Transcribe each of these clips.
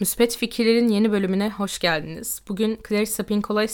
Müspet Fikirlerin yeni bölümüne hoş geldiniz. Bugün Clarissa Pinkola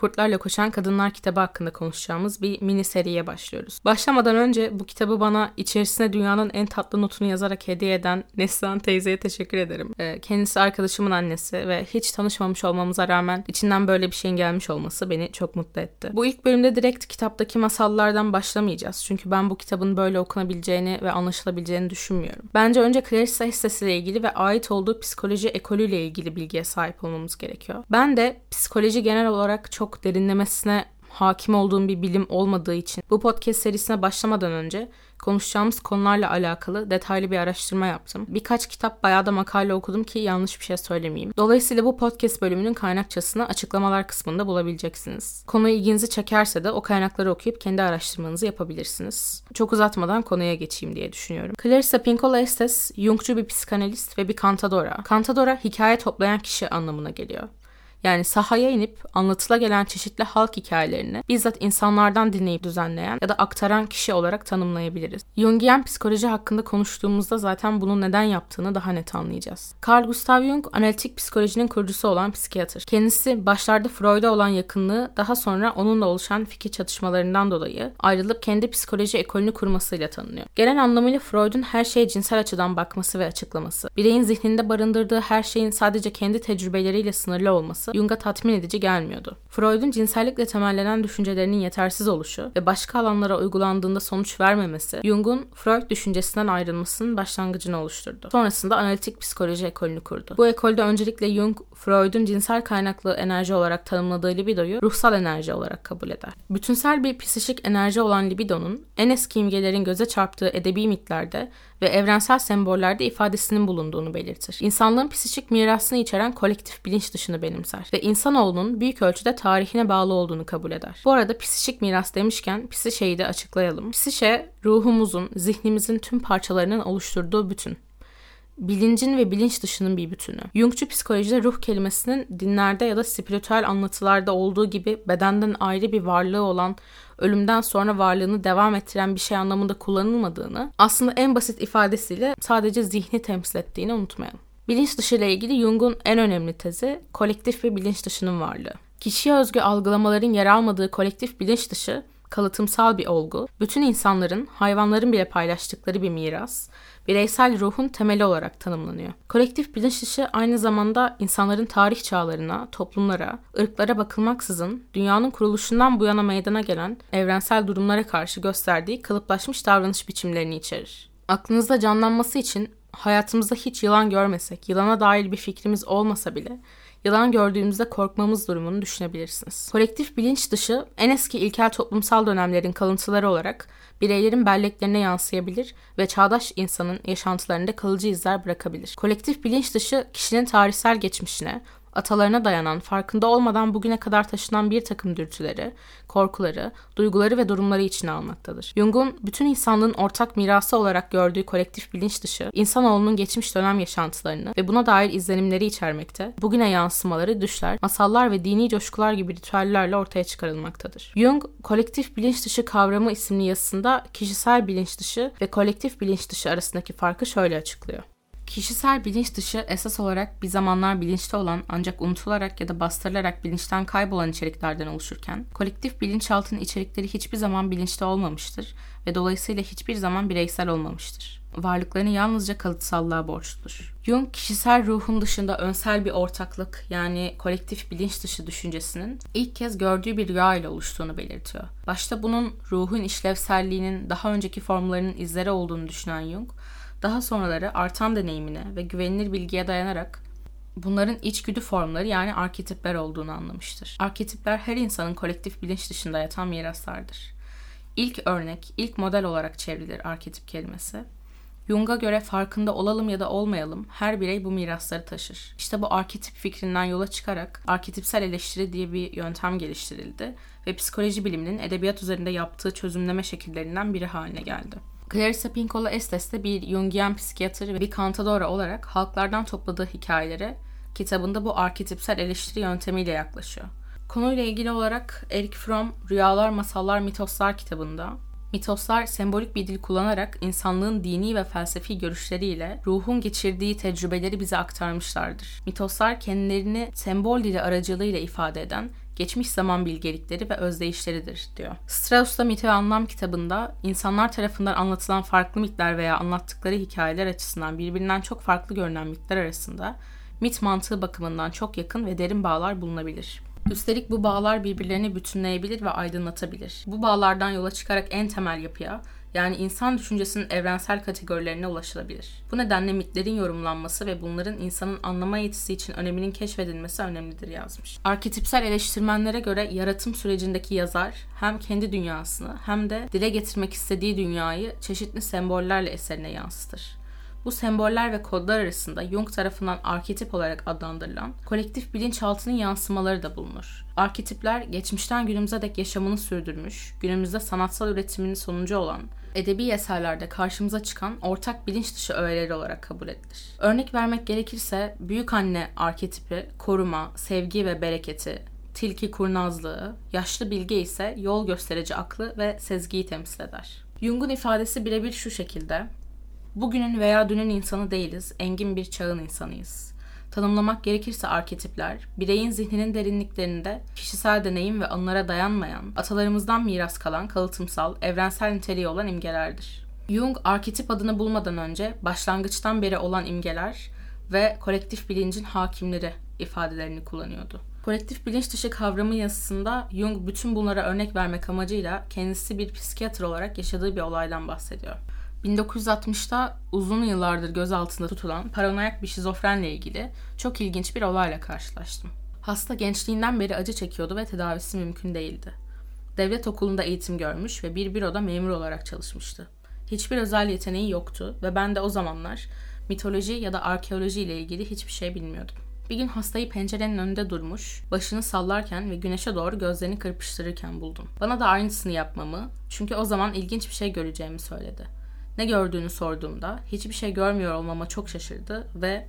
Kurtlarla Koşan Kadınlar kitabı hakkında konuşacağımız bir mini seriye başlıyoruz. Başlamadan önce bu kitabı bana içerisine dünyanın en tatlı notunu yazarak hediye eden Neslihan teyzeye teşekkür ederim. Ee, kendisi arkadaşımın annesi ve hiç tanışmamış olmamıza rağmen içinden böyle bir şeyin gelmiş olması beni çok mutlu etti. Bu ilk bölümde direkt kitaptaki masallardan başlamayacağız. Çünkü ben bu kitabın böyle okunabileceğini ve anlaşılabileceğini düşünmüyorum. Bence önce Clarissa hissesiyle ilgili ve ait olduğu psikoloji ekolüyle ilgili bilgiye sahip olmamız gerekiyor. Ben de psikoloji genel olarak çok çok derinlemesine hakim olduğum bir bilim olmadığı için bu podcast serisine başlamadan önce konuşacağımız konularla alakalı detaylı bir araştırma yaptım. Birkaç kitap bayağı da makale okudum ki yanlış bir şey söylemeyeyim. Dolayısıyla bu podcast bölümünün kaynakçasını açıklamalar kısmında bulabileceksiniz. Konu ilginizi çekerse de o kaynakları okuyup kendi araştırmanızı yapabilirsiniz. Çok uzatmadan konuya geçeyim diye düşünüyorum. Clarissa Pinkola Estes, Jungçu bir psikanalist ve bir kantadora. Kantadora hikaye toplayan kişi anlamına geliyor. Yani sahaya inip anlatıla gelen çeşitli halk hikayelerini bizzat insanlardan dinleyip düzenleyen ya da aktaran kişi olarak tanımlayabiliriz. Jungian psikoloji hakkında konuştuğumuzda zaten bunu neden yaptığını daha net anlayacağız. Carl Gustav Jung analitik psikolojinin kurucusu olan psikiyatr. Kendisi başlarda Freud'a olan yakınlığı daha sonra onunla oluşan fikir çatışmalarından dolayı ayrılıp kendi psikoloji ekolünü kurmasıyla tanınıyor. Genel anlamıyla Freud'un her şeye cinsel açıdan bakması ve açıklaması, bireyin zihninde barındırdığı her şeyin sadece kendi tecrübeleriyle sınırlı olması olması Jung'a tatmin edici gelmiyordu. Freud'un cinsellikle temellenen düşüncelerinin yetersiz oluşu ve başka alanlara uygulandığında sonuç vermemesi Jung'un Freud düşüncesinden ayrılmasının başlangıcını oluşturdu. Sonrasında analitik psikoloji ekolünü kurdu. Bu ekolde öncelikle Jung, Freud'un cinsel kaynaklı enerji olarak tanımladığı libidoyu ruhsal enerji olarak kabul eder. Bütünsel bir psişik enerji olan libidonun en eski imgelerin göze çarptığı edebi mitlerde ve evrensel sembollerde ifadesinin bulunduğunu belirtir. İnsanlığın psikik mirasını içeren kolektif bilinç dışını benimser ve insanoğlunun büyük ölçüde tarihine bağlı olduğunu kabul eder. Bu arada psikik miras demişken psişeyi de açıklayalım. Psişe, ruhumuzun, zihnimizin tüm parçalarının oluşturduğu bütün bilincin ve bilinç dışının bir bütünü. Jungçu psikolojide ruh kelimesinin dinlerde ya da spiritüel anlatılarda olduğu gibi bedenden ayrı bir varlığı olan ölümden sonra varlığını devam ettiren bir şey anlamında kullanılmadığını, aslında en basit ifadesiyle sadece zihni temsil ettiğini unutmayalım. Bilinç dışı ile ilgili Jung'un en önemli tezi kolektif bir bilinç dışının varlığı. Kişiye özgü algılamaların yer almadığı kolektif bilinç dışı kalıtımsal bir olgu, bütün insanların, hayvanların bile paylaştıkları bir miras, bireysel ruhun temeli olarak tanımlanıyor. Kolektif bilinç dışı aynı zamanda insanların tarih çağlarına, toplumlara, ırklara bakılmaksızın dünyanın kuruluşundan bu yana meydana gelen evrensel durumlara karşı gösterdiği kalıplaşmış davranış biçimlerini içerir. Aklınızda canlanması için hayatımızda hiç yılan görmesek, yılana dair bir fikrimiz olmasa bile yılan gördüğümüzde korkmamız durumunu düşünebilirsiniz. Kolektif bilinç dışı en eski ilkel toplumsal dönemlerin kalıntıları olarak bireylerin belleklerine yansıyabilir ve çağdaş insanın yaşantılarında kalıcı izler bırakabilir. Kolektif bilinç dışı kişinin tarihsel geçmişine, atalarına dayanan, farkında olmadan bugüne kadar taşınan bir takım dürtüleri, korkuları, duyguları ve durumları içine almaktadır. Jung'un bütün insanlığın ortak mirası olarak gördüğü kolektif bilinç dışı, insanoğlunun geçmiş dönem yaşantılarını ve buna dair izlenimleri içermekte, bugüne yansımaları, düşler, masallar ve dini coşkular gibi ritüellerle ortaya çıkarılmaktadır. Jung, kolektif bilinç dışı kavramı isimli yazısında kişisel bilinç dışı ve kolektif bilinç dışı arasındaki farkı şöyle açıklıyor. Kişisel bilinç dışı esas olarak bir zamanlar bilinçli olan ancak unutularak ya da bastırılarak bilinçten kaybolan içeriklerden oluşurken, kolektif bilinçaltının içerikleri hiçbir zaman bilinçli olmamıştır ve dolayısıyla hiçbir zaman bireysel olmamıştır. Varlıklarını yalnızca kalıtsallığa borçludur. Jung kişisel ruhun dışında önsel bir ortaklık yani kolektif bilinç dışı düşüncesinin ilk kez gördüğü bir rüya ile oluştuğunu belirtiyor. Başta bunun ruhun işlevselliğinin daha önceki formlarının izleri olduğunu düşünen Jung, daha sonraları artan deneyimine ve güvenilir bilgiye dayanarak bunların içgüdü formları yani arketipler olduğunu anlamıştır. Arketipler her insanın kolektif bilinç dışında yatan miraslardır. İlk örnek, ilk model olarak çevrilir arketip kelimesi. Jung'a göre farkında olalım ya da olmayalım her birey bu mirasları taşır. İşte bu arketip fikrinden yola çıkarak arketipsel eleştiri diye bir yöntem geliştirildi ve psikoloji biliminin edebiyat üzerinde yaptığı çözümleme şekillerinden biri haline geldi. Clarissa Pinkola Estes de bir Jungian psikiyatr ve bir kantadora olarak halklardan topladığı hikayelere kitabında bu arketipsel eleştiri yöntemiyle yaklaşıyor. Konuyla ilgili olarak Eric Fromm Rüyalar, Masallar, Mitoslar kitabında Mitoslar sembolik bir dil kullanarak insanlığın dini ve felsefi görüşleriyle ruhun geçirdiği tecrübeleri bize aktarmışlardır. Mitoslar kendilerini sembol dili aracılığıyla ifade eden geçmiş zaman bilgelikleri ve özdeyişleridir diyor. Strauss da Mit ve Anlam kitabında insanlar tarafından anlatılan farklı mitler veya anlattıkları hikayeler açısından birbirinden çok farklı görünen mitler arasında mit mantığı bakımından çok yakın ve derin bağlar bulunabilir. Üstelik bu bağlar birbirlerini bütünleyebilir ve aydınlatabilir. Bu bağlardan yola çıkarak en temel yapıya, yani insan düşüncesinin evrensel kategorilerine ulaşılabilir. Bu nedenle mitlerin yorumlanması ve bunların insanın anlama yetisi için öneminin keşfedilmesi önemlidir yazmış. Arketipsel eleştirmenlere göre yaratım sürecindeki yazar hem kendi dünyasını hem de dile getirmek istediği dünyayı çeşitli sembollerle eserine yansıtır. Bu semboller ve kodlar arasında Jung tarafından arketip olarak adlandırılan kolektif bilinçaltının yansımaları da bulunur. Arketipler geçmişten günümüze dek yaşamını sürdürmüş, günümüzde sanatsal üretiminin sonucu olan edebi eserlerde karşımıza çıkan ortak bilinç dışı öğeleri olarak kabul edilir. Örnek vermek gerekirse büyük anne arketipi koruma, sevgi ve bereketi, tilki kurnazlığı, yaşlı bilge ise yol gösterici aklı ve sezgiyi temsil eder. Jung'un ifadesi birebir şu şekilde. Bugünün veya dünün insanı değiliz, engin bir çağın insanıyız. Tanımlamak gerekirse arketipler, bireyin zihninin derinliklerinde kişisel deneyim ve anılara dayanmayan, atalarımızdan miras kalan kalıtımsal, evrensel niteliği olan imgelerdir. Jung, arketip adını bulmadan önce başlangıçtan beri olan imgeler ve kolektif bilincin hakimleri ifadelerini kullanıyordu. Kolektif bilinç dışı kavramı yazısında Jung bütün bunlara örnek vermek amacıyla kendisi bir psikiyatr olarak yaşadığı bir olaydan bahsediyor. 1960'ta uzun yıllardır gözaltında tutulan paranoyak bir şizofrenle ilgili çok ilginç bir olayla karşılaştım. Hasta gençliğinden beri acı çekiyordu ve tedavisi mümkün değildi. Devlet okulunda eğitim görmüş ve bir büroda memur olarak çalışmıştı. Hiçbir özel yeteneği yoktu ve ben de o zamanlar mitoloji ya da arkeoloji ile ilgili hiçbir şey bilmiyordum. Bir gün hastayı pencerenin önünde durmuş, başını sallarken ve güneşe doğru gözlerini kırpıştırırken buldum. Bana da aynısını yapmamı, çünkü o zaman ilginç bir şey göreceğimi söyledi. Ne gördüğünü sorduğumda hiçbir şey görmüyor olmama çok şaşırdı ve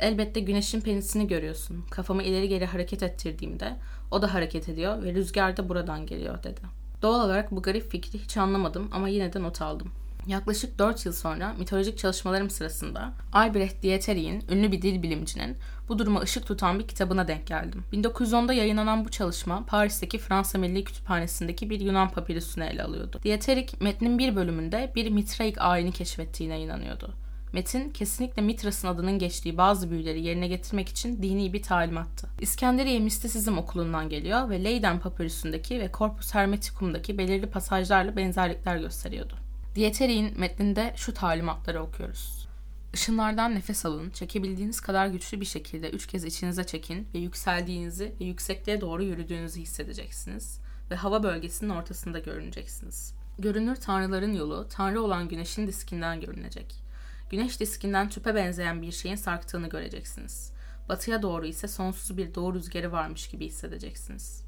elbette güneşin penisini görüyorsun. Kafamı ileri geri hareket ettirdiğimde o da hareket ediyor ve rüzgar da buradan geliyor dedi. Doğal olarak bu garip fikri hiç anlamadım ama yine de not aldım. Yaklaşık 4 yıl sonra mitolojik çalışmalarım sırasında Albrecht Dieterich'in ünlü bir dil bilimcinin bu duruma ışık tutan bir kitabına denk geldim. 1910'da yayınlanan bu çalışma Paris'teki Fransa Milli Kütüphanesi'ndeki bir Yunan papirüsünü ele alıyordu. Dieterich metnin bir bölümünde bir Mitraik ayini keşfettiğine inanıyordu. Metin kesinlikle Mitras'ın adının geçtiği bazı büyüleri yerine getirmek için dini bir talimattı. İskenderiye Mistisizm Okulu'ndan geliyor ve Leiden papyrusundaki ve Corpus Hermeticum'daki belirli pasajlarla benzerlikler gösteriyordu. Dieterich'in metninde şu talimatları okuyoruz. Işınlardan nefes alın, çekebildiğiniz kadar güçlü bir şekilde üç kez içinize çekin ve yükseldiğinizi ve yüksekliğe doğru yürüdüğünüzü hissedeceksiniz ve hava bölgesinin ortasında görüneceksiniz. Görünür tanrıların yolu, tanrı olan güneşin diskinden görünecek. Güneş diskinden tüpe benzeyen bir şeyin sarktığını göreceksiniz. Batıya doğru ise sonsuz bir doğu rüzgarı varmış gibi hissedeceksiniz.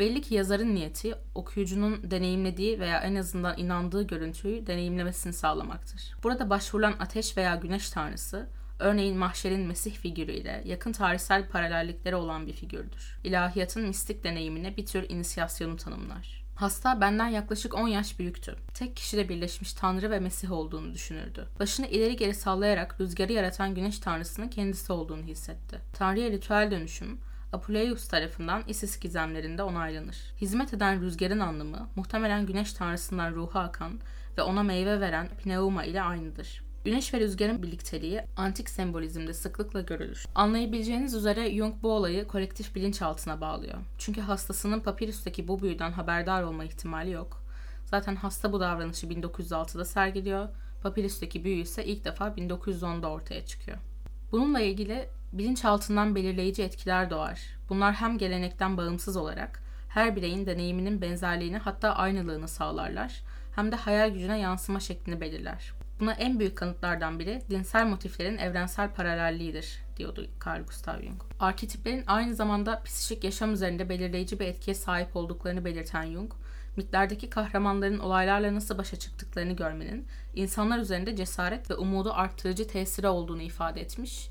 Belli ki yazarın niyeti okuyucunun deneyimlediği veya en azından inandığı görüntüyü deneyimlemesini sağlamaktır. Burada başvurulan ateş veya güneş tanrısı, örneğin mahşerin Mesih figürüyle yakın tarihsel paralellikleri olan bir figürdür. İlahiyatın mistik deneyimine bir tür inisiyasyonu tanımlar. Hasta benden yaklaşık 10 yaş büyüktü. Tek kişide birleşmiş Tanrı ve Mesih olduğunu düşünürdü. Başını ileri geri sallayarak rüzgarı yaratan güneş tanrısının kendisi olduğunu hissetti. Tanrı'ya ritüel dönüşüm, Apuleius tarafından Isis gizemlerinde onaylanır. Hizmet eden rüzgarın anlamı muhtemelen güneş tanrısından ruhu akan ve ona meyve veren pneuma ile aynıdır. Güneş ve rüzgarın birlikteliği antik sembolizmde sıklıkla görülür. Anlayabileceğiniz üzere Jung bu olayı kolektif bilinçaltına bağlıyor. Çünkü hastasının papirüsteki bu büyüden haberdar olma ihtimali yok. Zaten hasta bu davranışı 1906'da sergiliyor. Papirüsteki büyü ise ilk defa 1910'da ortaya çıkıyor. Bununla ilgili bilinçaltından belirleyici etkiler doğar. Bunlar hem gelenekten bağımsız olarak her bireyin deneyiminin benzerliğini hatta aynılığını sağlarlar hem de hayal gücüne yansıma şeklini belirler. Buna en büyük kanıtlardan biri dinsel motiflerin evrensel paralelliğidir, diyordu Carl Gustav Jung. Arketiplerin aynı zamanda psikik yaşam üzerinde belirleyici bir etkiye sahip olduklarını belirten Jung, mitlerdeki kahramanların olaylarla nasıl başa çıktıklarını görmenin insanlar üzerinde cesaret ve umudu arttırıcı tesiri olduğunu ifade etmiş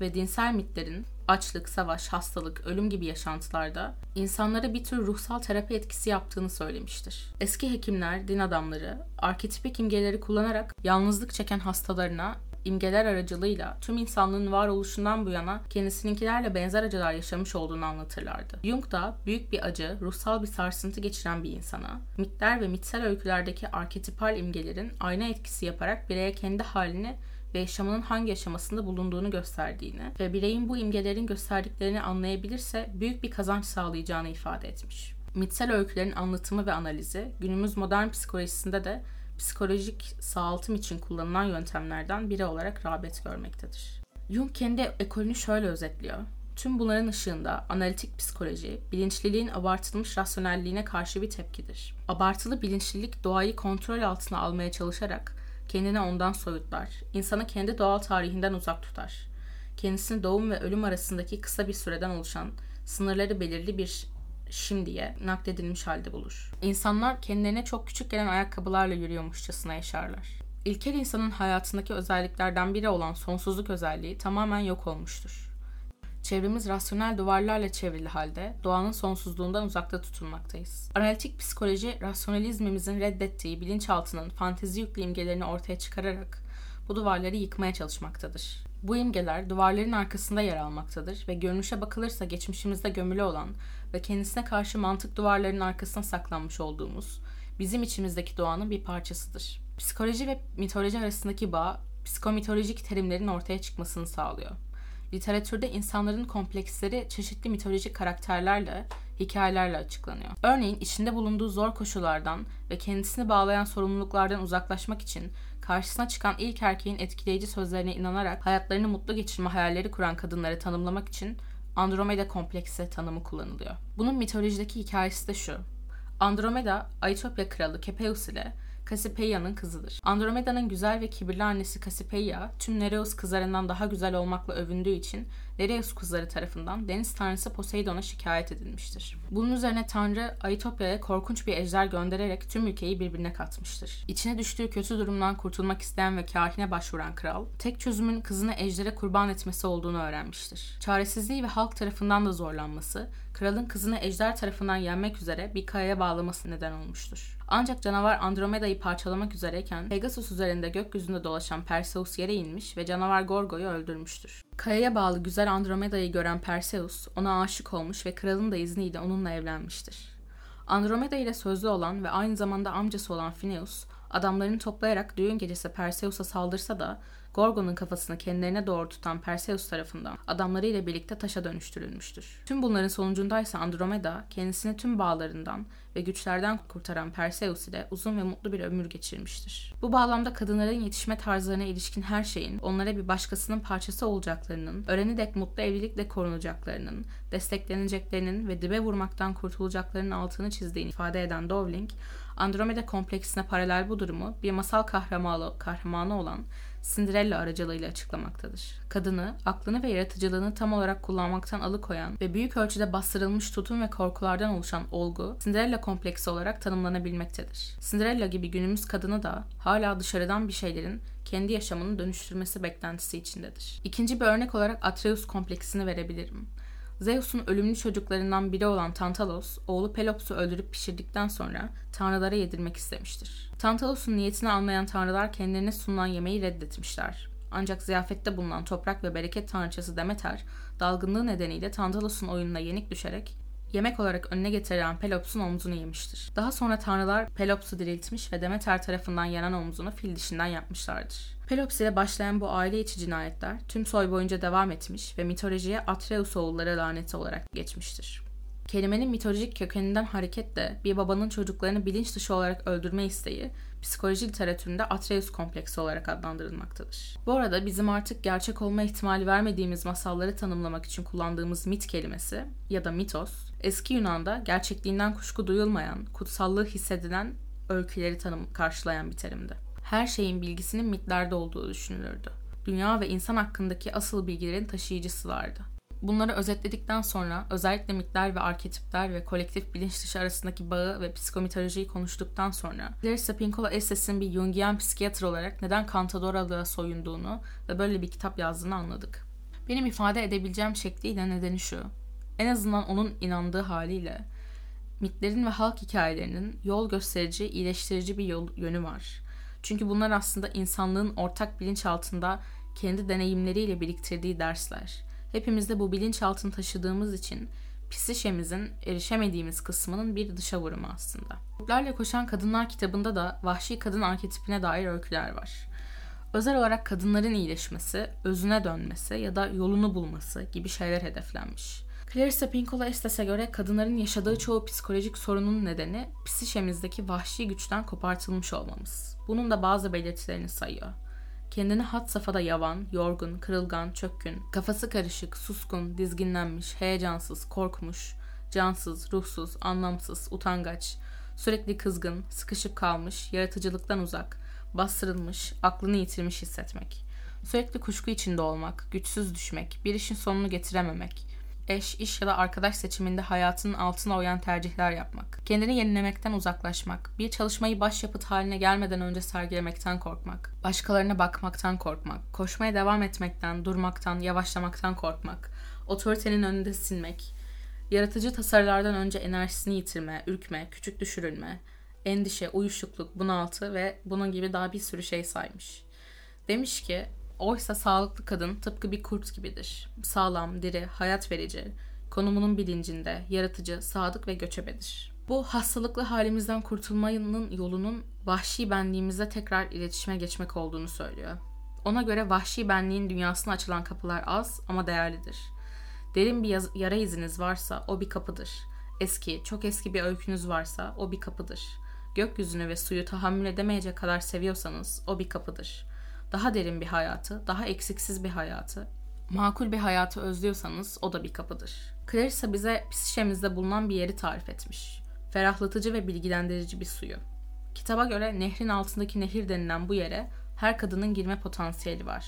ve dinsel mitlerin açlık, savaş, hastalık, ölüm gibi yaşantılarda insanlara bir tür ruhsal terapi etkisi yaptığını söylemiştir. Eski hekimler, din adamları, arketipik imgeleri kullanarak yalnızlık çeken hastalarına imgeler aracılığıyla tüm insanlığın varoluşundan bu yana kendisininkilerle benzer acılar yaşamış olduğunu anlatırlardı. Jung da büyük bir acı, ruhsal bir sarsıntı geçiren bir insana, mitler ve mitsel öykülerdeki arketipal imgelerin ayna etkisi yaparak bireye kendi halini ve yaşamının hangi aşamasında bulunduğunu gösterdiğini ve bireyin bu imgelerin gösterdiklerini anlayabilirse büyük bir kazanç sağlayacağını ifade etmiş. Mitsel öykülerin anlatımı ve analizi günümüz modern psikolojisinde de psikolojik sağaltım için kullanılan yöntemlerden biri olarak rağbet görmektedir. Jung kendi ekolünü şöyle özetliyor. Tüm bunların ışığında analitik psikoloji, bilinçliliğin abartılmış rasyonelliğine karşı bir tepkidir. Abartılı bilinçlilik doğayı kontrol altına almaya çalışarak kendini ondan soyutlar, insanı kendi doğal tarihinden uzak tutar. Kendisini doğum ve ölüm arasındaki kısa bir süreden oluşan, sınırları belirli bir şimdiye nakledilmiş halde bulur. İnsanlar kendilerine çok küçük gelen ayakkabılarla yürüyormuşçasına yaşarlar. İlkel insanın hayatındaki özelliklerden biri olan sonsuzluk özelliği tamamen yok olmuştur. Çevremiz rasyonel duvarlarla çevrili halde doğanın sonsuzluğundan uzakta tutulmaktayız. Analitik psikoloji, rasyonalizmimizin reddettiği bilinçaltının fantezi yüklü imgelerini ortaya çıkararak bu duvarları yıkmaya çalışmaktadır. Bu imgeler duvarların arkasında yer almaktadır ve görünüşe bakılırsa geçmişimizde gömülü olan ve kendisine karşı mantık duvarlarının arkasına saklanmış olduğumuz bizim içimizdeki doğanın bir parçasıdır. Psikoloji ve mitoloji arasındaki bağ psikomitolojik terimlerin ortaya çıkmasını sağlıyor. Literatürde insanların kompleksleri çeşitli mitolojik karakterlerle, hikayelerle açıklanıyor. Örneğin içinde bulunduğu zor koşullardan ve kendisini bağlayan sorumluluklardan uzaklaşmak için karşısına çıkan ilk erkeğin etkileyici sözlerine inanarak hayatlarını mutlu geçirme hayalleri kuran kadınları tanımlamak için Andromeda kompleksi tanımı kullanılıyor. Bunun mitolojideki hikayesi de şu. Andromeda, Aytopya kralı Kepeus ile Cassiopeiya'nın kızıdır. Andromeda'nın güzel ve kibirli annesi Cassiopeia, tüm Nereus kızlarından daha güzel olmakla övündüğü için Nereus kızları tarafından deniz tanrısı Poseidon'a şikayet edilmiştir. Bunun üzerine tanrı Aytopya'ya korkunç bir ejder göndererek tüm ülkeyi birbirine katmıştır. İçine düştüğü kötü durumdan kurtulmak isteyen ve kahine başvuran kral, tek çözümün kızını ejdere kurban etmesi olduğunu öğrenmiştir. Çaresizliği ve halk tarafından da zorlanması, kralın kızını ejder tarafından yenmek üzere bir kayaya bağlaması neden olmuştur. Ancak canavar Andromeda'yı parçalamak üzereyken Pegasus üzerinde gökyüzünde dolaşan Perseus yere inmiş ve canavar Gorgo'yu öldürmüştür. Kayaya bağlı güzel Andromeda'yı gören Perseus ona aşık olmuş ve kralın da izniyle onunla evlenmiştir. Andromeda ile sözlü olan ve aynı zamanda amcası olan Phineus, adamlarını toplayarak düğün gecesi Perseus'a saldırsa da Gorgon'un kafasını kendilerine doğru tutan Perseus tarafından adamlarıyla birlikte taşa dönüştürülmüştür. Tüm bunların sonucundaysa Andromeda kendisini tüm bağlarından ve güçlerden kurtaran Perseus ile uzun ve mutlu bir ömür geçirmiştir. Bu bağlamda kadınların yetişme tarzlarına ilişkin her şeyin onlara bir başkasının parçası olacaklarının, öğreni dek mutlu evlilikle korunacaklarının, destekleneceklerinin ve dibe vurmaktan kurtulacaklarının altını çizdiğini ifade eden Dowling, Andromeda kompleksine paralel bu durumu bir masal kahramanı, kahramanı olan Cinderella aracılığıyla açıklamaktadır. Kadını, aklını ve yaratıcılığını tam olarak kullanmaktan alıkoyan ve büyük ölçüde bastırılmış tutum ve korkulardan oluşan olgu, Cinderella kompleksi olarak tanımlanabilmektedir. Cinderella gibi günümüz kadını da hala dışarıdan bir şeylerin kendi yaşamını dönüştürmesi beklentisi içindedir. İkinci bir örnek olarak Atreus kompleksini verebilirim. Zeus'un ölümlü çocuklarından biri olan Tantalos, oğlu Pelops'u öldürüp pişirdikten sonra tanrılara yedirmek istemiştir. Tantalos'un niyetini anlayan tanrılar kendilerine sunulan yemeği reddetmişler. Ancak ziyafette bulunan toprak ve bereket tanrıçası Demeter, dalgınlığı nedeniyle Tantalos'un oyununa yenik düşerek yemek olarak önüne getirilen Pelops'un omzunu yemiştir. Daha sonra tanrılar Pelops'u diriltmiş ve Demeter tarafından yanan omzunu fil dişinden yapmışlardır. Pelops ile başlayan bu aile içi cinayetler tüm soy boyunca devam etmiş ve mitolojiye Atreus oğulları laneti olarak geçmiştir. Kelimenin mitolojik kökeninden hareketle bir babanın çocuklarını bilinç dışı olarak öldürme isteği psikoloji literatüründe Atreus kompleksi olarak adlandırılmaktadır. Bu arada bizim artık gerçek olma ihtimali vermediğimiz masalları tanımlamak için kullandığımız mit kelimesi ya da mitos, eski Yunan'da gerçekliğinden kuşku duyulmayan, kutsallığı hissedilen öyküleri tanım karşılayan bir terimdi. Her şeyin bilgisinin mitlerde olduğu düşünülürdü. Dünya ve insan hakkındaki asıl bilgilerin taşıyıcısılardı. Bunları özetledikten sonra özellikle mitler ve arketipler ve kolektif bilinç dışı arasındaki bağı ve psikomitolojiyi konuştuktan sonra Larissa Pinkola Esses'in bir Jungian psikiyatr olarak neden Cantadoralığa soyunduğunu ve böyle bir kitap yazdığını anladık. Benim ifade edebileceğim şekliyle nedeni şu. En azından onun inandığı haliyle mitlerin ve halk hikayelerinin yol gösterici, iyileştirici bir yol, yönü var. Çünkü bunlar aslında insanlığın ortak bilinç altında kendi deneyimleriyle biriktirdiği dersler. Hepimiz de bu bilinçaltını taşıdığımız için psişemizin erişemediğimiz kısmının bir dışa vurumu aslında. Kurtlarla Koşan Kadınlar kitabında da vahşi kadın arketipine dair öyküler var. Özel olarak kadınların iyileşmesi, özüne dönmesi ya da yolunu bulması gibi şeyler hedeflenmiş. Clarissa Pinkola Estes'e göre kadınların yaşadığı çoğu psikolojik sorunun nedeni psişemizdeki vahşi güçten kopartılmış olmamız. Bunun da bazı belirtilerini sayıyor. Kendini hat safhada yavan, yorgun, kırılgan, çökkün, kafası karışık, suskun, dizginlenmiş, heyecansız, korkmuş, cansız, ruhsuz, anlamsız, utangaç, sürekli kızgın, sıkışıp kalmış, yaratıcılıktan uzak, bastırılmış, aklını yitirmiş hissetmek. Sürekli kuşku içinde olmak, güçsüz düşmek, bir işin sonunu getirememek, eş, iş ya da arkadaş seçiminde hayatının altına oyan tercihler yapmak, kendini yenilemekten uzaklaşmak, bir çalışmayı başyapıt haline gelmeden önce sergilemekten korkmak, başkalarına bakmaktan korkmak, koşmaya devam etmekten, durmaktan, yavaşlamaktan korkmak, otoritenin önünde sinmek, yaratıcı tasarılardan önce enerjisini yitirme, ürkme, küçük düşürülme, endişe, uyuşukluk, bunaltı ve bunun gibi daha bir sürü şey saymış. Demiş ki Oysa sağlıklı kadın tıpkı bir kurt gibidir. Sağlam, diri, hayat verici, konumunun bilincinde, yaratıcı, sadık ve göçebedir. Bu hastalıklı halimizden kurtulmanın yolunun vahşi benliğimizle tekrar iletişime geçmek olduğunu söylüyor. Ona göre vahşi benliğin dünyasına açılan kapılar az ama değerlidir. Derin bir yara iziniz varsa o bir kapıdır. Eski, çok eski bir öykünüz varsa o bir kapıdır. Gökyüzünü ve suyu tahammül edemeyecek kadar seviyorsanız o bir kapıdır daha derin bir hayatı, daha eksiksiz bir hayatı, makul bir hayatı özlüyorsanız o da bir kapıdır. Clarissa bize psişemizde bulunan bir yeri tarif etmiş. Ferahlatıcı ve bilgilendirici bir suyu. Kitaba göre nehrin altındaki nehir denilen bu yere her kadının girme potansiyeli var.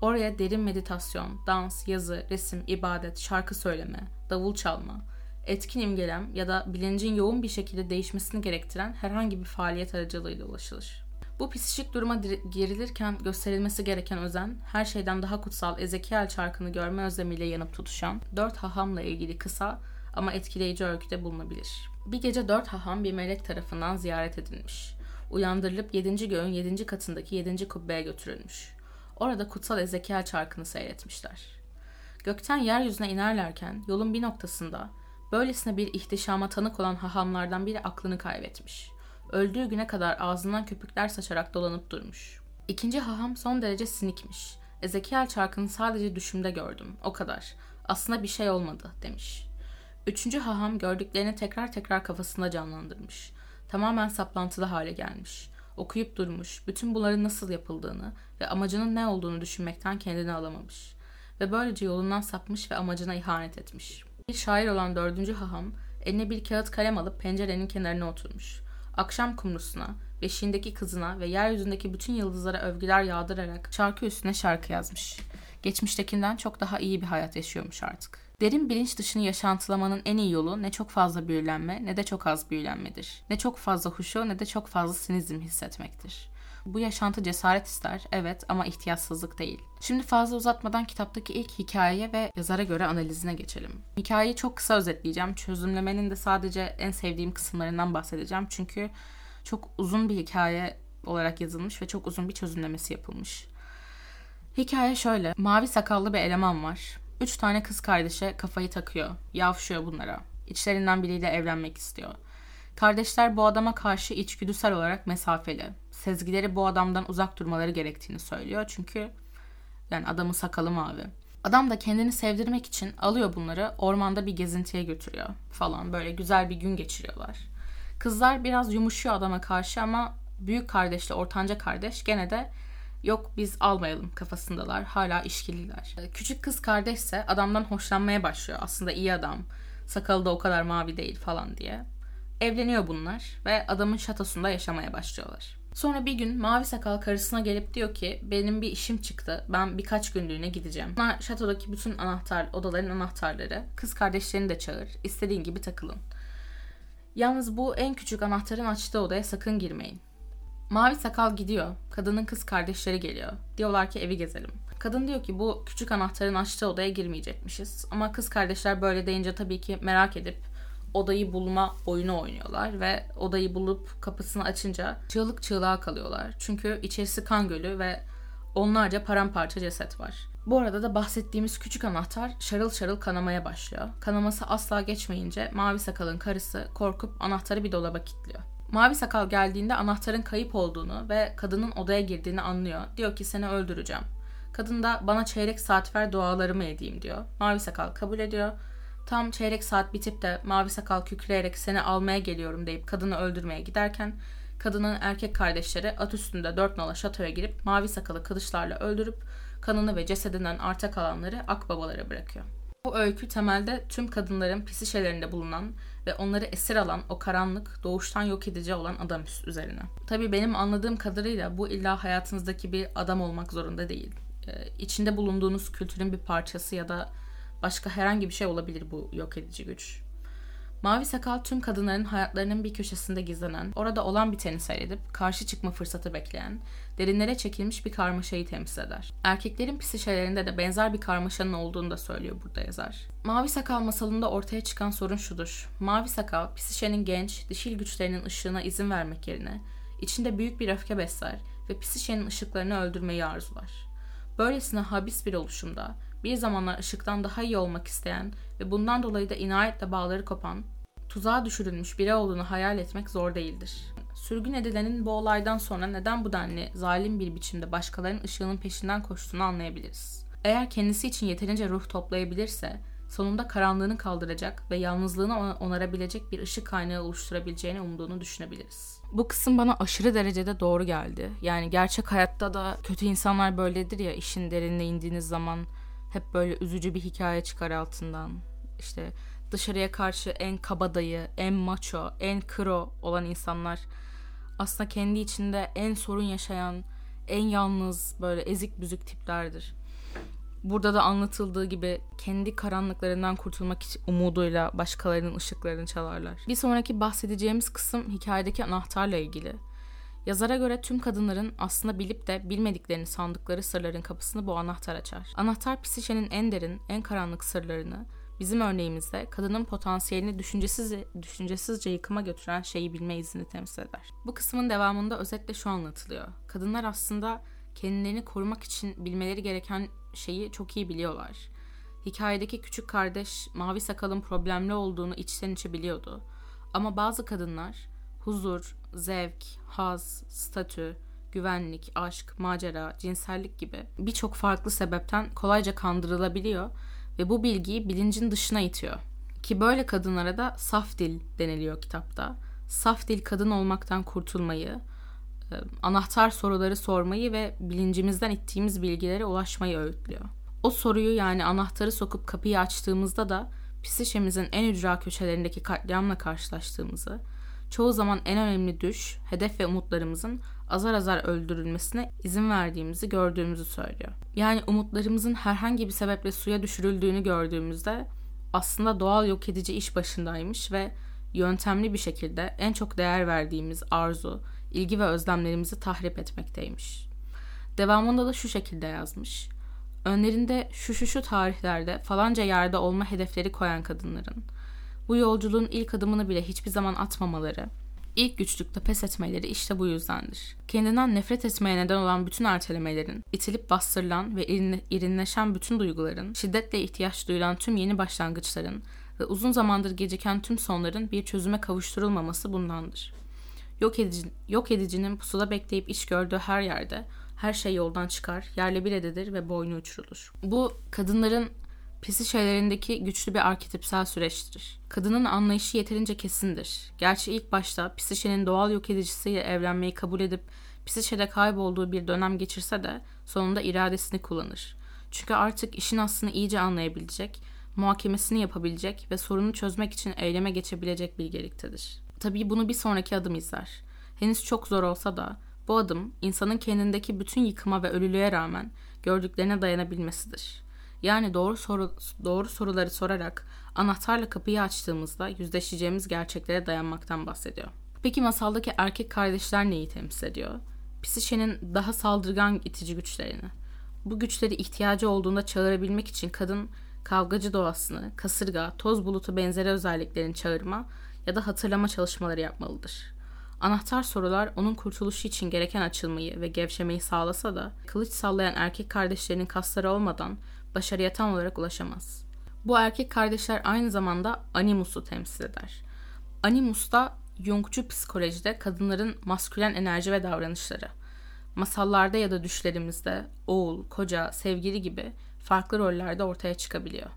Oraya derin meditasyon, dans, yazı, resim, ibadet, şarkı söyleme, davul çalma, etkin imgelem ya da bilincin yoğun bir şekilde değişmesini gerektiren herhangi bir faaliyet aracılığıyla ulaşılır. Bu psikik duruma gerilirken gösterilmesi gereken özen, her şeyden daha kutsal Ezekiel çarkını görme özlemiyle yanıp tutuşan dört hahamla ilgili kısa ama etkileyici öyküde bulunabilir. Bir gece dört haham bir melek tarafından ziyaret edilmiş. Uyandırılıp yedinci göğün yedinci katındaki yedinci kubbeye götürülmüş. Orada kutsal Ezekiel çarkını seyretmişler. Gökten yeryüzüne inerlerken yolun bir noktasında böylesine bir ihtişama tanık olan hahamlardan biri aklını kaybetmiş. Öldüğü güne kadar ağzından köpükler saçarak dolanıp durmuş. İkinci haham son derece sinikmiş. Ezekiel çarkını sadece düşümde gördüm. O kadar. Aslında bir şey olmadı demiş. Üçüncü haham gördüklerini tekrar tekrar kafasında canlandırmış. Tamamen saplantılı hale gelmiş. Okuyup durmuş, bütün bunların nasıl yapıldığını ve amacının ne olduğunu düşünmekten kendini alamamış. Ve böylece yolundan sapmış ve amacına ihanet etmiş. Bir şair olan dördüncü haham eline bir kağıt kalem alıp pencerenin kenarına oturmuş akşam kumrusuna, beşiğindeki kızına ve yeryüzündeki bütün yıldızlara övgüler yağdırarak şarkı üstüne şarkı yazmış. Geçmiştekinden çok daha iyi bir hayat yaşıyormuş artık. Derin bilinç dışını yaşantılamanın en iyi yolu ne çok fazla büyülenme ne de çok az büyülenmedir. Ne çok fazla huşu ne de çok fazla sinizm hissetmektir. Bu yaşantı cesaret ister, evet ama ihtiyatsızlık değil. Şimdi fazla uzatmadan kitaptaki ilk hikayeye ve yazara göre analizine geçelim. Hikayeyi çok kısa özetleyeceğim. Çözümlemenin de sadece en sevdiğim kısımlarından bahsedeceğim. Çünkü çok uzun bir hikaye olarak yazılmış ve çok uzun bir çözümlemesi yapılmış. Hikaye şöyle. Mavi sakallı bir eleman var. Üç tane kız kardeşe kafayı takıyor. Yavşıyor bunlara. İçlerinden biriyle evlenmek istiyor. Kardeşler bu adama karşı içgüdüsel olarak mesafeli. Sezgileri bu adamdan uzak durmaları gerektiğini söylüyor. Çünkü yani adamın sakalı mavi. Adam da kendini sevdirmek için alıyor bunları ormanda bir gezintiye götürüyor falan. Böyle güzel bir gün geçiriyorlar. Kızlar biraz yumuşuyor adama karşı ama büyük kardeşle ortanca kardeş gene de yok biz almayalım kafasındalar. Hala işkililer. Küçük kız kardeşse adamdan hoşlanmaya başlıyor. Aslında iyi adam. Sakalı da o kadar mavi değil falan diye. Evleniyor bunlar ve adamın şatosunda yaşamaya başlıyorlar. Sonra bir gün mavi sakal karısına gelip diyor ki benim bir işim çıktı. Ben birkaç günlüğüne gideceğim. Bunlar şatodaki bütün anahtar, odaların anahtarları. Kız kardeşlerini de çağır. İstediğin gibi takılın. Yalnız bu en küçük anahtarın açtığı odaya sakın girmeyin. Mavi sakal gidiyor. Kadının kız kardeşleri geliyor. Diyorlar ki evi gezelim. Kadın diyor ki bu küçük anahtarın açtığı odaya girmeyecekmişiz. Ama kız kardeşler böyle deyince tabii ki merak edip odayı bulma oyunu oynuyorlar ve odayı bulup kapısını açınca çığlık çığlığa kalıyorlar. Çünkü içerisi kan gölü ve onlarca paramparça ceset var. Bu arada da bahsettiğimiz küçük anahtar şarıl şarıl kanamaya başlıyor. Kanaması asla geçmeyince Mavi Sakal'ın karısı korkup anahtarı bir dolaba kilitliyor. Mavi Sakal geldiğinde anahtarın kayıp olduğunu ve kadının odaya girdiğini anlıyor. Diyor ki seni öldüreceğim. Kadın da bana çeyrek saat ver dualarımı edeyim diyor. Mavi Sakal kabul ediyor. Tam çeyrek saat bitip de Mavi Sakal kükreyerek seni almaya geliyorum deyip kadını öldürmeye giderken kadının erkek kardeşleri at üstünde dört nala şatoya girip Mavi Sakal'ı kılıçlarla öldürüp kanını ve cesedinden arta kalanları akbabalara bırakıyor. Bu öykü temelde tüm kadınların pisişelerinde bulunan ve onları esir alan o karanlık, doğuştan yok edici olan adam üzerine. Tabii benim anladığım kadarıyla bu illa hayatınızdaki bir adam olmak zorunda değil. Ee, içinde bulunduğunuz kültürün bir parçası ya da başka herhangi bir şey olabilir bu yok edici güç. Mavi Sakal tüm kadınların hayatlarının bir köşesinde gizlenen, orada olan biteni seyredip karşı çıkma fırsatı bekleyen, derinlere çekilmiş bir karmaşayı temsil eder. Erkeklerin psişelerinde de benzer bir karmaşanın olduğunu da söylüyor burada yazar. Mavi Sakal masalında ortaya çıkan sorun şudur. Mavi Sakal, psişenin genç, dişil güçlerinin ışığına izin vermek yerine, içinde büyük bir öfke besler ve psişenin ışıklarını öldürmeyi arzular. Böylesine habis bir oluşumda, bir zamanlar ışıktan daha iyi olmak isteyen ve bundan dolayı da inayetle bağları kopan, tuzağa düşürülmüş biri olduğunu hayal etmek zor değildir. Sürgün edilenin bu olaydan sonra neden bu denli zalim bir biçimde başkalarının ışığının peşinden koştuğunu anlayabiliriz. Eğer kendisi için yeterince ruh toplayabilirse, sonunda karanlığını kaldıracak ve yalnızlığını onarabilecek bir ışık kaynağı oluşturabileceğini umduğunu düşünebiliriz. Bu kısım bana aşırı derecede doğru geldi. Yani gerçek hayatta da kötü insanlar böyledir ya işin derinine indiğiniz zaman hep böyle üzücü bir hikaye çıkar altından. İşte dışarıya karşı en kabadayı, en macho, en kro olan insanlar aslında kendi içinde en sorun yaşayan, en yalnız böyle ezik büzük tiplerdir. Burada da anlatıldığı gibi kendi karanlıklarından kurtulmak umuduyla başkalarının ışıklarını çalarlar. Bir sonraki bahsedeceğimiz kısım hikayedeki anahtarla ilgili. Yazara göre tüm kadınların aslında bilip de bilmediklerini sandıkları sırların kapısını bu anahtar açar. Anahtar psişenin en derin, en karanlık sırlarını, bizim örneğimizde kadının potansiyelini düşüncesiz, düşüncesizce yıkıma götüren şeyi bilme izini temsil eder. Bu kısmın devamında özetle şu anlatılıyor. Kadınlar aslında kendilerini korumak için bilmeleri gereken şeyi çok iyi biliyorlar. Hikayedeki küçük kardeş mavi sakalın problemli olduğunu içten içe biliyordu. Ama bazı kadınlar huzur, zevk, haz, statü, güvenlik, aşk, macera, cinsellik gibi birçok farklı sebepten kolayca kandırılabiliyor ve bu bilgiyi bilincin dışına itiyor. Ki böyle kadınlara da saf dil deniliyor kitapta. Saf dil kadın olmaktan kurtulmayı, e, anahtar soruları sormayı ve bilincimizden ittiğimiz bilgilere ulaşmayı öğütlüyor. O soruyu yani anahtarı sokup kapıyı açtığımızda da psişemizin en ücra köşelerindeki katliamla karşılaştığımızı, çoğu zaman en önemli düş, hedef ve umutlarımızın azar azar öldürülmesine izin verdiğimizi gördüğümüzü söylüyor. Yani umutlarımızın herhangi bir sebeple suya düşürüldüğünü gördüğümüzde aslında doğal yok edici iş başındaymış ve yöntemli bir şekilde en çok değer verdiğimiz arzu, ilgi ve özlemlerimizi tahrip etmekteymiş. Devamında da şu şekilde yazmış. Önlerinde şu şu şu tarihlerde falanca yerde olma hedefleri koyan kadınların bu yolculuğun ilk adımını bile hiçbir zaman atmamaları, ilk güçlükte pes etmeleri işte bu yüzdendir. Kendinden nefret etmeye neden olan bütün ertelemelerin, itilip bastırılan ve irinleşen bütün duyguların, şiddetle ihtiyaç duyulan tüm yeni başlangıçların ve uzun zamandır geciken tüm sonların bir çözüme kavuşturulmaması bundandır. Yok, edici, yok edicinin pusula bekleyip iş gördüğü her yerde her şey yoldan çıkar, yerle bir edilir ve boynu uçurulur. Bu kadınların pisi şeylerindeki güçlü bir arketipsel süreçtir. Kadının anlayışı yeterince kesindir. Gerçi ilk başta psişenin doğal yok edicisiyle evlenmeyi kabul edip psişede kaybolduğu bir dönem geçirse de sonunda iradesini kullanır. Çünkü artık işin aslını iyice anlayabilecek, muhakemesini yapabilecek ve sorunu çözmek için eyleme geçebilecek bilgeliktedir. Tabii bunu bir sonraki adım izler. Henüz çok zor olsa da bu adım insanın kendindeki bütün yıkıma ve ölülüğe rağmen gördüklerine dayanabilmesidir. Yani doğru soru doğru soruları sorarak anahtarla kapıyı açtığımızda yüzleşeceğimiz gerçeklere dayanmaktan bahsediyor. Peki masaldaki erkek kardeşler neyi temsil ediyor? Psişe'nin daha saldırgan itici güçlerini. Bu güçleri ihtiyacı olduğunda çağırabilmek için kadın kavgacı doğasını, kasırga, toz bulutu benzeri özelliklerini çağırma ya da hatırlama çalışmaları yapmalıdır. Anahtar sorular onun kurtuluşu için gereken açılmayı ve gevşemeyi sağlasa da kılıç sallayan erkek kardeşlerinin kasları olmadan başarıya tam olarak ulaşamaz. Bu erkek kardeşler aynı zamanda animusu temsil eder. Animus da Jungçu psikolojide kadınların maskülen enerji ve davranışları. Masallarda ya da düşlerimizde oğul, koca, sevgili gibi farklı rollerde ortaya çıkabiliyor.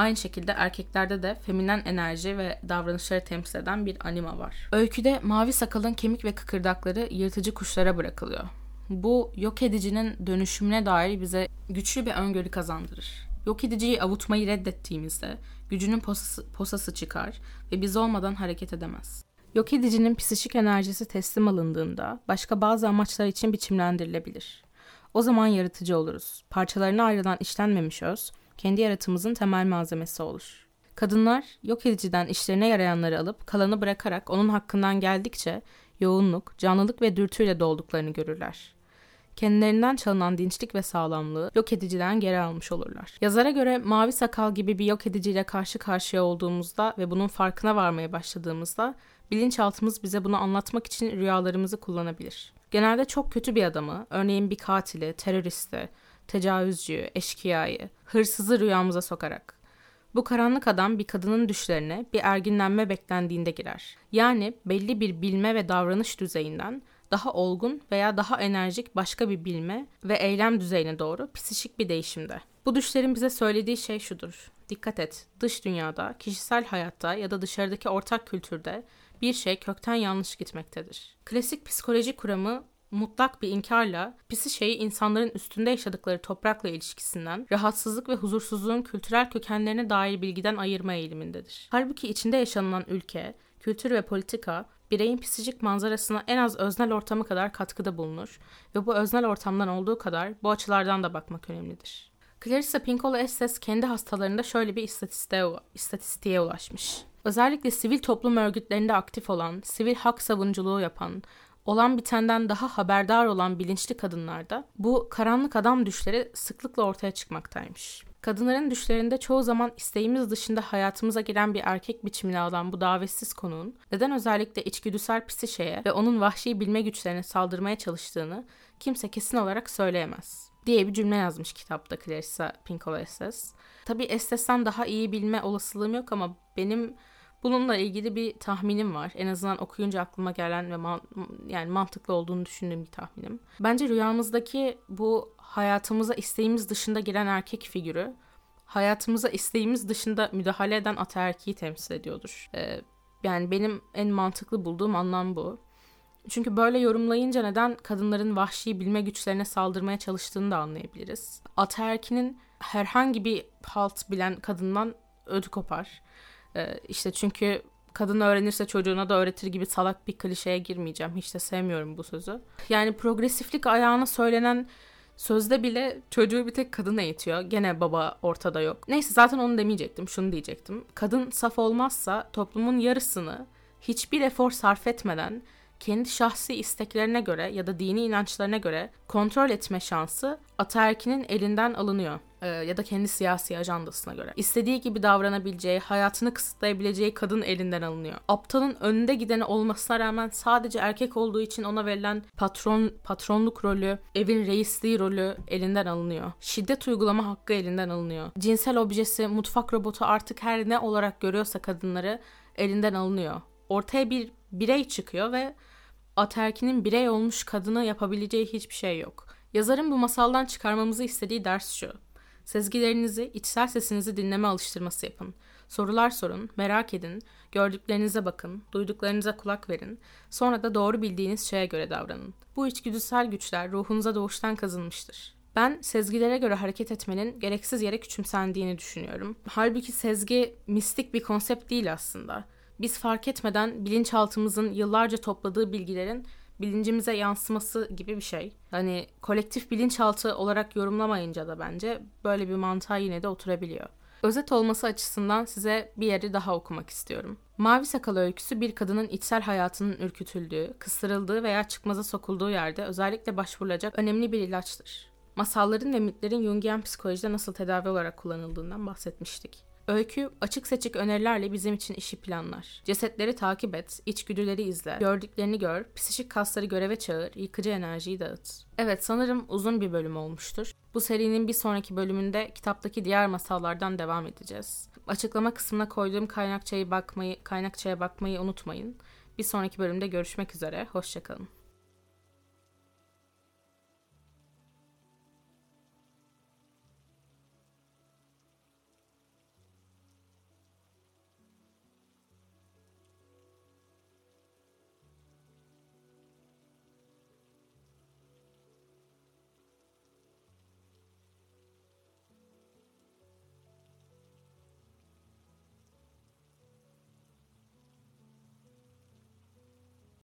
Aynı şekilde erkeklerde de feminen enerji ve davranışları temsil eden bir anima var. Öyküde mavi sakalın kemik ve kıkırdakları yırtıcı kuşlara bırakılıyor. Bu yok edicinin dönüşümüne dair bize güçlü bir öngörü kazandırır. Yok ediciyi avutmayı reddettiğimizde gücünün posası, posası çıkar ve biz olmadan hareket edemez. Yok edicinin psişik enerjisi teslim alındığında başka bazı amaçlar için biçimlendirilebilir. O zaman yaratıcı oluruz. Parçalarına ayrılan işlenmemiş öz, kendi yaratımımızın temel malzemesi olur. Kadınlar yok ediciden işlerine yarayanları alıp kalanı bırakarak onun hakkından geldikçe yoğunluk, canlılık ve dürtüyle dolduklarını görürler. Kendilerinden çalınan dinçlik ve sağlamlığı yok ediciden geri almış olurlar. Yazara göre mavi sakal gibi bir yok ediciyle karşı karşıya olduğumuzda ve bunun farkına varmaya başladığımızda bilinçaltımız bize bunu anlatmak için rüyalarımızı kullanabilir. Genelde çok kötü bir adamı, örneğin bir katili, teröristi, tecavüzcüyü, eşkıyayı, hırsızı rüyamıza sokarak. Bu karanlık adam bir kadının düşlerine bir erginlenme beklendiğinde girer. Yani belli bir bilme ve davranış düzeyinden daha olgun veya daha enerjik başka bir bilme ve eylem düzeyine doğru psişik bir değişimde. Bu düşlerin bize söylediği şey şudur. Dikkat et, dış dünyada, kişisel hayatta ya da dışarıdaki ortak kültürde bir şey kökten yanlış gitmektedir. Klasik psikoloji kuramı mutlak bir inkarla pisi şeyi insanların üstünde yaşadıkları toprakla ilişkisinden, rahatsızlık ve huzursuzluğun kültürel kökenlerine dair bilgiden ayırma eğilimindedir. Halbuki içinde yaşanılan ülke, kültür ve politika bireyin psikolojik manzarasına en az öznel ortamı kadar katkıda bulunur ve bu öznel ortamdan olduğu kadar bu açılardan da bakmak önemlidir. Clarissa Pinkola Estes kendi hastalarında şöyle bir istatistiğe, istatistiğe ulaşmış. Özellikle sivil toplum örgütlerinde aktif olan, sivil hak savunuculuğu yapan, olan bitenden daha haberdar olan bilinçli kadınlarda bu karanlık adam düşleri sıklıkla ortaya çıkmaktaymış. Kadınların düşlerinde çoğu zaman isteğimiz dışında hayatımıza giren bir erkek biçimini alan bu davetsiz konuğun neden özellikle içgüdüsel psişeye ve onun vahşi bilme güçlerine saldırmaya çalıştığını kimse kesin olarak söyleyemez diye bir cümle yazmış kitapta Clarissa Pinkola Estes. Tabi Estes'ten daha iyi bilme olasılığım yok ama benim Bununla ilgili bir tahminim var. En azından okuyunca aklıma gelen ve man- yani mantıklı olduğunu düşündüğüm bir tahminim. Bence rüyamızdaki bu hayatımıza isteğimiz dışında giren erkek figürü hayatımıza isteğimiz dışında müdahale eden ataerkiyi temsil ediyordur. Ee, yani benim en mantıklı bulduğum anlam bu. Çünkü böyle yorumlayınca neden kadınların vahşi bilme güçlerine saldırmaya çalıştığını da anlayabiliriz. Ataerkinin herhangi bir halt bilen kadından ödü kopar. Ee, işte çünkü kadın öğrenirse çocuğuna da öğretir gibi salak bir klişeye girmeyeceğim. Hiç de sevmiyorum bu sözü. Yani progresiflik ayağına söylenen sözde bile çocuğu bir tek kadın eğitiyor. Gene baba ortada yok. Neyse zaten onu demeyecektim. Şunu diyecektim. Kadın saf olmazsa toplumun yarısını hiçbir efor sarf etmeden kendi şahsi isteklerine göre ya da dini inançlarına göre kontrol etme şansı ataerkinin elinden alınıyor. Ee, ya da kendi siyasi ajandasına göre. İstediği gibi davranabileceği, hayatını kısıtlayabileceği kadın elinden alınıyor. Aptalın önde gideni olmasına rağmen sadece erkek olduğu için ona verilen patron patronluk rolü, evin reisliği rolü elinden alınıyor. Şiddet uygulama hakkı elinden alınıyor. Cinsel objesi, mutfak robotu artık her ne olarak görüyorsa kadınları elinden alınıyor. Ortaya bir birey çıkıyor ve ataerkinin birey olmuş kadını yapabileceği hiçbir şey yok. Yazarın bu masaldan çıkarmamızı istediği ders şu. Sezgilerinizi, içsel sesinizi dinleme alıştırması yapın. Sorular sorun, merak edin, gördüklerinize bakın, duyduklarınıza kulak verin. Sonra da doğru bildiğiniz şeye göre davranın. Bu içgüdüsel güçler ruhunuza doğuştan kazınmıştır. Ben sezgilere göre hareket etmenin gereksiz yere küçümsendiğini düşünüyorum. Halbuki sezgi mistik bir konsept değil aslında. Biz fark etmeden bilinçaltımızın yıllarca topladığı bilgilerin bilincimize yansıması gibi bir şey. Hani kolektif bilinçaltı olarak yorumlamayınca da bence böyle bir mantığa yine de oturabiliyor. Özet olması açısından size bir yeri daha okumak istiyorum. Mavi Sakal öyküsü bir kadının içsel hayatının ürkütüldüğü, kıstırıldığı veya çıkmaza sokulduğu yerde özellikle başvurulacak önemli bir ilaçtır. Masalların ve mitlerin Jungian psikolojide nasıl tedavi olarak kullanıldığından bahsetmiştik. Öykü açık seçik önerilerle bizim için işi planlar. Cesetleri takip et, içgüdüleri izle, gördüklerini gör, psikik kasları göreve çağır, yıkıcı enerjiyi dağıt. Evet sanırım uzun bir bölüm olmuştur. Bu serinin bir sonraki bölümünde kitaptaki diğer masallardan devam edeceğiz. Açıklama kısmına koyduğum kaynakçaya bakmayı, kaynakçaya bakmayı unutmayın. Bir sonraki bölümde görüşmek üzere, hoşçakalın.